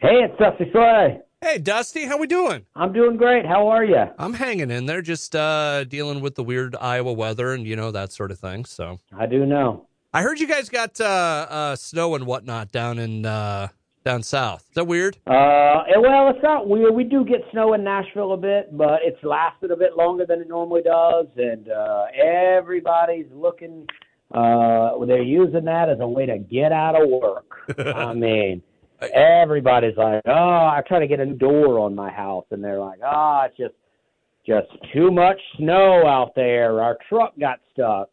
Hey, it's Dusty Slay. Hey, Dusty, how we doing? I'm doing great. How are you? I'm hanging in there, just uh, dealing with the weird Iowa weather and you know that sort of thing. So I do know. I heard you guys got uh, uh, snow and whatnot down in uh, down south. Is that weird? Uh, well, it's not weird. We do get snow in Nashville a bit, but it's lasted a bit longer than it normally does, and uh, everybody's looking. Uh, they're using that as a way to get out of work. I mean, everybody's like, "Oh, I try to get a door on my house," and they're like, "Oh, it's just just too much snow out there. Our truck got stuck."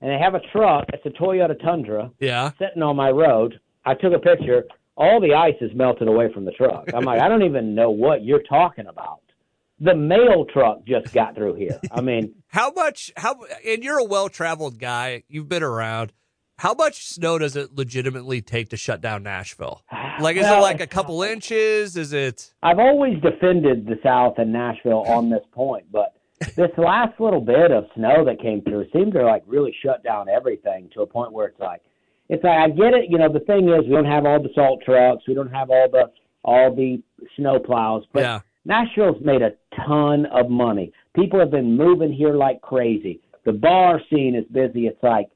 And they have a truck. It's a Toyota Tundra. Yeah. Sitting on my road. I took a picture. All the ice is melted away from the truck. I'm like, I don't even know what you're talking about. The mail truck just got through here. I mean, how much? How? And you're a well-traveled guy. You've been around. How much snow does it legitimately take to shut down Nashville? Like, is Well, it like a couple inches? Is it? I've always defended the South and Nashville on this point, but this last little bit of snow that came through seemed to like really shut down everything to a point where it's like, it's like I get it. You know, the thing is, we don't have all the salt trucks, we don't have all the all the snow plows, but Yeah. Nashville's made a ton of money. People have been moving here like crazy. The bar scene is busy. It's like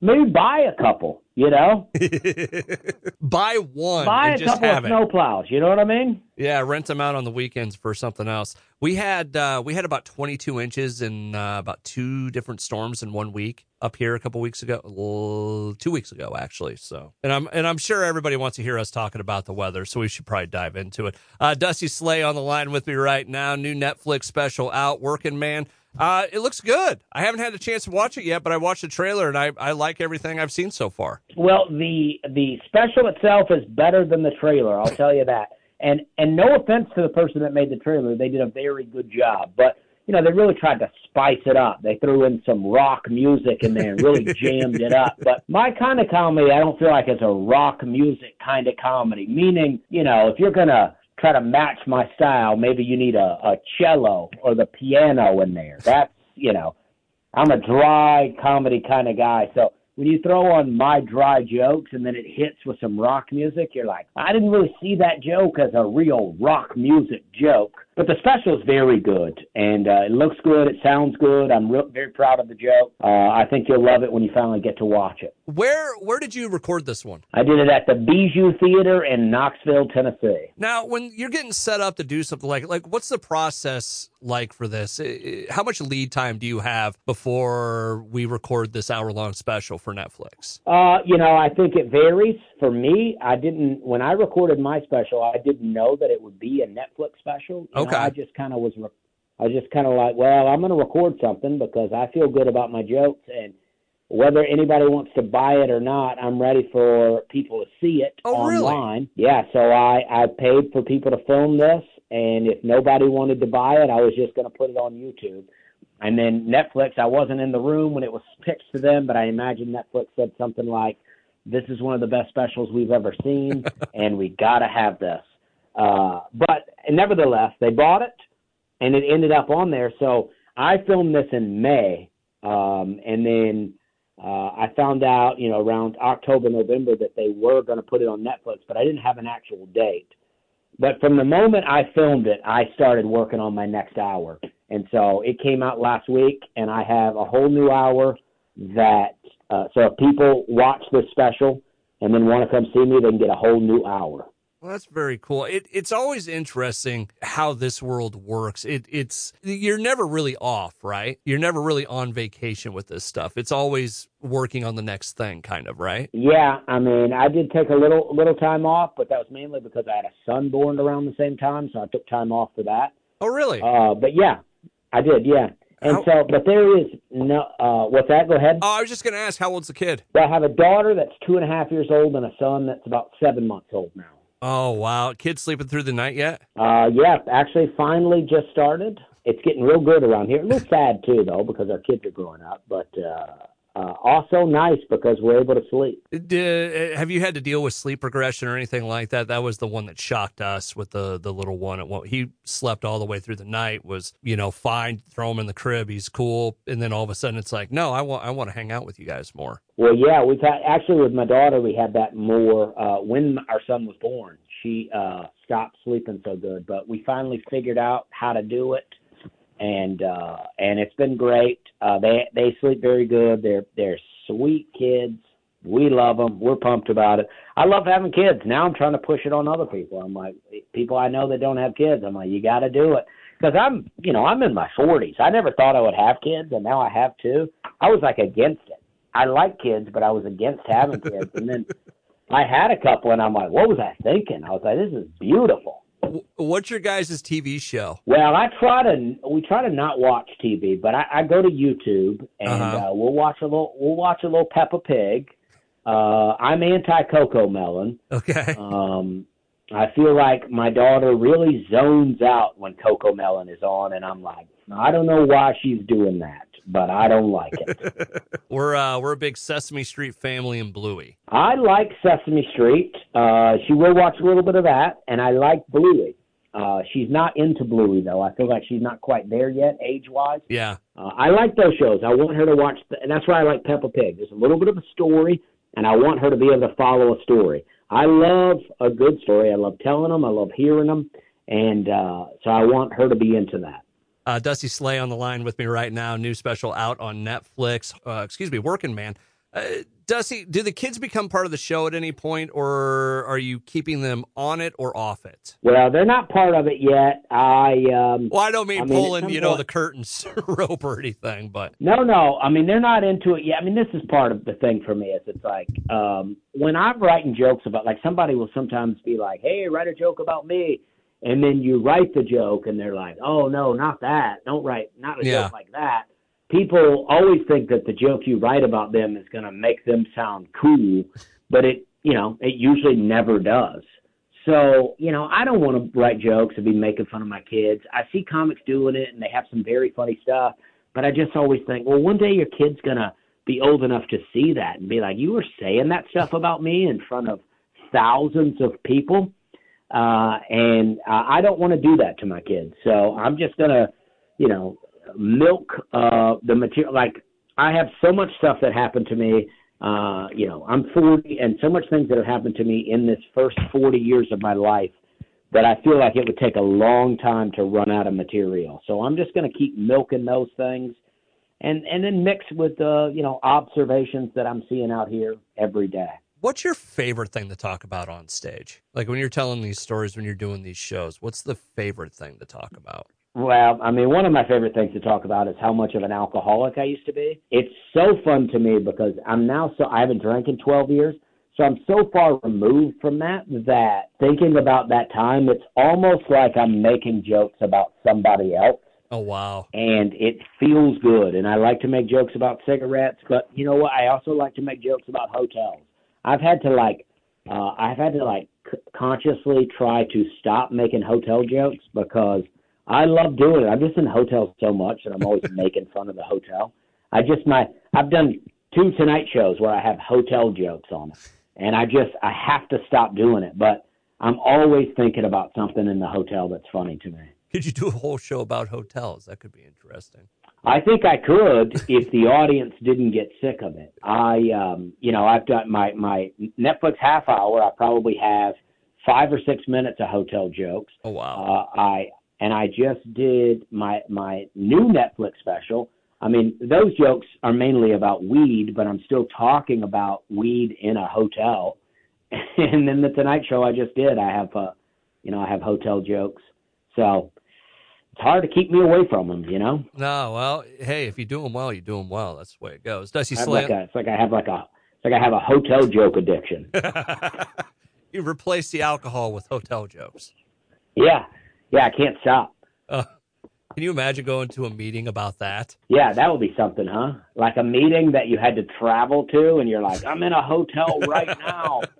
maybe buy a couple, you know, Buy one. buy and a couple of have it. snow plows. You know what I mean? Yeah, rent them out on the weekends for something else. We had uh, we had about 22 inches in uh, about two different storms in one week up here a couple weeks ago, well, two weeks ago actually. So, and I'm and I'm sure everybody wants to hear us talking about the weather, so we should probably dive into it. Uh, Dusty Slay on the line with me right now. New Netflix special out, Working Man. Uh, it looks good. I haven't had a chance to watch it yet, but I watched the trailer and I, I like everything I've seen so far. Well, the the special itself is better than the trailer. I'll tell you that. And and no offense to the person that made the trailer, they did a very good job. But you know, they really tried to spice it up. They threw in some rock music in there and really jammed it up. But my kind of comedy, I don't feel like it's a rock music kind of comedy. Meaning, you know, if you're gonna try to match my style, maybe you need a, a cello or the piano in there. That's you know, I'm a dry comedy kind of guy. So when you throw on my dry jokes and then it hits with some rock music, you're like, I didn't really see that joke as a real rock music joke. But the special is very good, and uh, it looks good. It sounds good. I'm real, very proud of the joke. Uh, I think you'll love it when you finally get to watch it. Where where did you record this one? I did it at the Bijou Theater in Knoxville, Tennessee. Now, when you're getting set up to do something like like, what's the process like for this? How much lead time do you have before we record this hour long special for Netflix? Uh, you know, I think it varies. For me, I didn't when I recorded my special, I didn't know that it would be a Netflix special. You know, Okay. I just kind of was. Re- I was just kind of like, well, I'm going to record something because I feel good about my jokes, and whether anybody wants to buy it or not, I'm ready for people to see it Oh, really? Yeah, so I I paid for people to film this, and if nobody wanted to buy it, I was just going to put it on YouTube. And then Netflix, I wasn't in the room when it was pitched to them, but I imagine Netflix said something like, "This is one of the best specials we've ever seen, and we got to have this." Uh, but nevertheless, they bought it, and it ended up on there. So I filmed this in May, um, and then uh, I found out, you know, around October, November that they were going to put it on Netflix, but I didn't have an actual date. But from the moment I filmed it, I started working on my next hour. And so it came out last week, and I have a whole new hour that, uh, so if people watch this special and then want to come see me, they can get a whole new hour. Well, that's very cool. It, it's always interesting how this world works. It, it's you're never really off, right? You're never really on vacation with this stuff. It's always working on the next thing, kind of, right? Yeah, I mean, I did take a little little time off, but that was mainly because I had a son born around the same time, so I took time off for that. Oh, really? Uh, but yeah, I did. Yeah, and How- so, but there is no. Uh, what's that? Go ahead. oh, I was just going to ask, how old's the kid? Well, I have a daughter that's two and a half years old and a son that's about seven months old now. Oh, wow. kids sleeping through the night yet? Uh, yeah, actually, finally just started. It's getting real good around here. A little sad too, though, because our kids are growing up. But uh, uh, also nice because we're able to sleep. Did, have you had to deal with sleep regression or anything like that? That was the one that shocked us with the the little one. Won't- he slept all the way through the night. Was you know fine. Throw him in the crib. He's cool. And then all of a sudden it's like, no, I want I want to hang out with you guys more. Well, yeah, we've had actually with my daughter, we had that more uh, when our son was born. she uh, stopped sleeping so good. But we finally figured out how to do it, and uh, and it's been great. Uh, they they sleep very good. They're they're sweet kids. We love them. We're pumped about it. I love having kids. Now I'm trying to push it on other people. I'm like, people I know that don't have kids. I'm like, you got to do it because I'm, you know, I'm in my 40s. I never thought I would have kids, and now I have two. I was like against it. I like kids, but I was against having kids. And then I had a couple, and I'm like, what was I thinking? I was like, this is beautiful. What's your guys' TV show? Well, I try to we try to not watch TV, but I, I go to YouTube and Uh-huh. uh, we'll watch a little we'll watch a little Peppa Pig. Uh, I'm anti CoComelon. Okay. Um, I feel like my daughter really zones out when CoComelon is on, and I'm like, I don't know why she's doing that, but I don't like it. We're uh, we're a big Sesame Street family in Bluey. I like Sesame Street. Uh, she will watch a little bit of that, and I like Bluey. Uh, she's not into Bluey though. I feel like she's not quite there yet, age wise. Yeah. Uh, I like those shows. I want her to watch, the, and that's why I like Peppa Pig. There's a little bit of a story, and I want her to be able to follow a story. I love a good story. I love telling them. I love hearing them, and uh, so I want her to be into that. Uh, Dusty Slay on the line with me right now. New special out on Netflix. Uh, excuse me, Working Man. Uh, Dusty, do the kids become part of the show at any point, or are you keeping them on it or off it? Well, they're not part of it yet. I um, Well, I don't mean I pulling, some you know, point- the curtains rope or anything, but No, no. I mean, they're not into it yet. I mean, this is part of the thing for me. Is it's like um, when I'm writing jokes about, like somebody will sometimes be like, "Hey, write a joke about me," and then you write the joke, and they're like, "Oh no, not that. Don't write not a Yeah. joke like that." People always think that the joke you write about them is going to make them sound cool, but it, you know, it usually never does. So, you know, I don't want to write jokes and be making fun of my kids. I see comics doing it and they have some very funny stuff, but I just always think, well, one day your kid's going to be old enough to see that and be like, you were saying that stuff about me in front of thousands of people. Uh, and uh, I don't want to do that to my kids. So I'm just going to, you know, milk uh, the material. Like, I have so much stuff that happened to me uh, you know, I'm 40, and so much things that have happened to me in this first 40 years of my life that I feel like it would take a long time to run out of material. So I'm just going to keep milking those things, and and then mix with uh, you know observations that I'm seeing out here every day. What's your favorite thing to talk about on stage? Like when you're telling these stories, when you're doing these shows, what's the favorite thing to talk about? Well, I mean, one of my favorite things to talk about is how much of an alcoholic I used to be. It's so fun to me because I'm now so I haven't drank in 12 years, so I'm so far removed from that that thinking about that time, it's almost like I'm making jokes about somebody else, Oh wow. and it feels good. And I like to make jokes about cigarettes, but you know what? I also like to make jokes about hotels. I've had to like, uh, I've had to like c- consciously try to stop making hotel jokes because I love doing it. I'm just in hotels so much that I'm always making fun of the hotel. I just my I've done two Tonight shows where I have hotel jokes on it, and I just I have to stop doing it. But I'm always thinking about something in the hotel that's funny to me. Could you do a whole show about hotels? That could be interesting. I think I could if the audience didn't get sick of it. I, um, you know, I've done my my Netflix half hour. I probably have five or six minutes of hotel jokes. Oh wow. Uh, I and I just did my my new Netflix special. I mean, those jokes are mainly about weed, but I'm still talking about weed in a hotel. And then the Tonight Show I just did, I have, uh, you know, I have hotel jokes. So it's hard to keep me away from them, you know. no, well, hey, if you do them well, you do them well. That's the way it goes. Dusty Slay. like a, it's like I have like a, it's like I have a hotel joke addiction. you replace the alcohol with hotel jokes. Yeah, yeah, I can't stop. Uh, can you imagine going to a meeting about that? Yeah, that would be something, huh? Like a meeting that you had to travel to, and you're like, I'm in a hotel right now.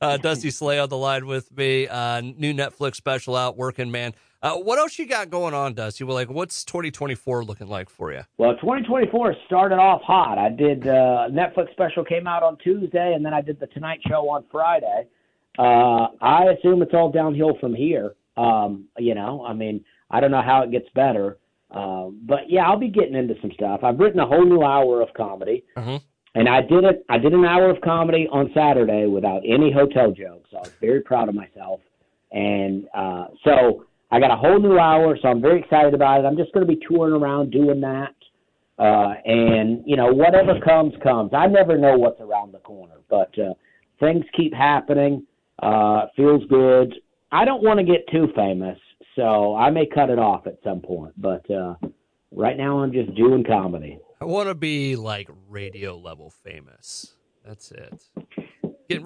Uh, Dusty Slay on the line with me. Uh, new Netflix special out, Working Man. Uh, what else you got going on, Dusty? Well, like, what's 2024 looking like for you? Well, 2024 started off hot. I did uh, Netflix special came out on Tuesday, and then I did the Tonight Show on Friday. Uh, I assume it's all downhill from here. Um, you know, I mean, I don't know how it gets better, uh, but yeah, I'll be getting into some stuff. I've written a whole new hour of comedy. Mhm. and I did it. I did an hour of comedy on Saturday without any hotel jokes. I was very proud of myself, and uh, so I got a whole new hour. So I'm very excited about it. I'm just going to be touring around doing that, uh, and you know whatever comes comes. I never know what's around the corner, but uh, things keep happening. Uh, feels good. I don't want to get too famous, so I may cut it off at some point. But uh, right now, I'm just doing comedy. I want to be like radio level famous. That's it.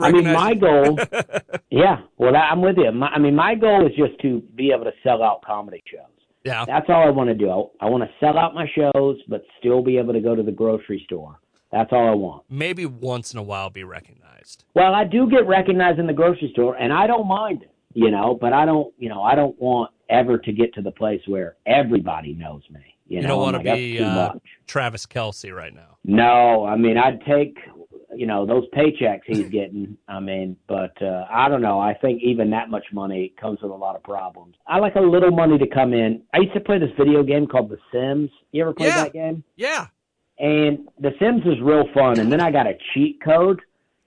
I mean, my goal, yeah. Well, that, I'm with you. My, I mean, my goal is just to be able to sell out comedy shows. yeah, That's all I want to do. I, I want to sell out my shows, but still be able to go to the grocery store. That's all I want. maybe once in a while be recognized. Well, I do get recognized in the grocery store, and I don't mind it, you know. But I don't, you know, I don't want ever to get to the place where everybody knows me. You, You know, don't want to like, be uh. Travis Kelce right now. No, I mean I'd take you know those paychecks he's getting. I mean, but uh, I don't know. I think even that much money comes with a lot of problems. I like a little money to come in. I used to play this video game called The Sims. You ever played Yeah. that game? Yeah, And The Sims is real fun. And then I got a cheat code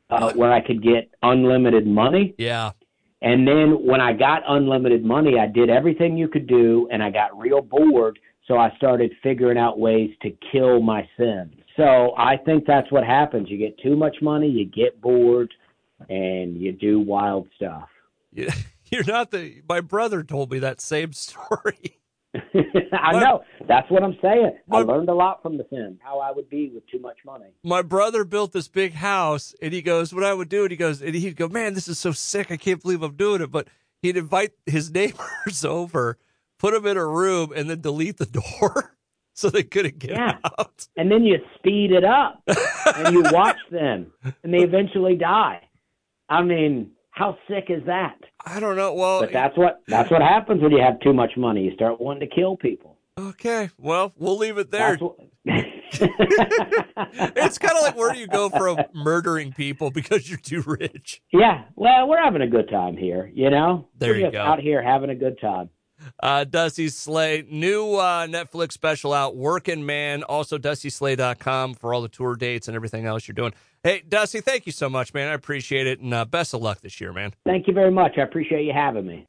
uh, where I could get unlimited money. yeah. And then when I got unlimited money, I did everything you could do, and I got real bored. So I started figuring out ways to kill my Sim. So I think that's what happens. You get too much money, you get bored, and you do wild stuff. You- You're not the. My brother told me that same story. I My- know. That's what I'm saying. I learned a lot from the Sims, how I would be with too much money. My brother built this big house, and he goes, "What I would do?" And he goes, and he'd go, "Man, this is so sick. I can't believe I'm doing it." But he'd invite his neighbors over, put them in a room, and then delete the door so they couldn't get Yeah. out. And then you speed it up and you watch them, and they eventually die. I mean, how sick is that? I don't know. Well, But that's what that's what happens when you have too much money. You start wanting to kill people. okay. Well, we'll leave it there. What, it's kind of like where do you go from murdering people because you're too rich? yeah. Well, we're having a good time here. You know, There we're you go. Out here having a good time. Uh, Dusty Slay, new uh, Netflix special out, Working Man. Also, DustySlay.com for all the tour dates and everything else you're doing. Hey, Dusty, thank you so much, man. I appreciate it. And uh, best of luck this year, man. Thank you very much. I appreciate you having me.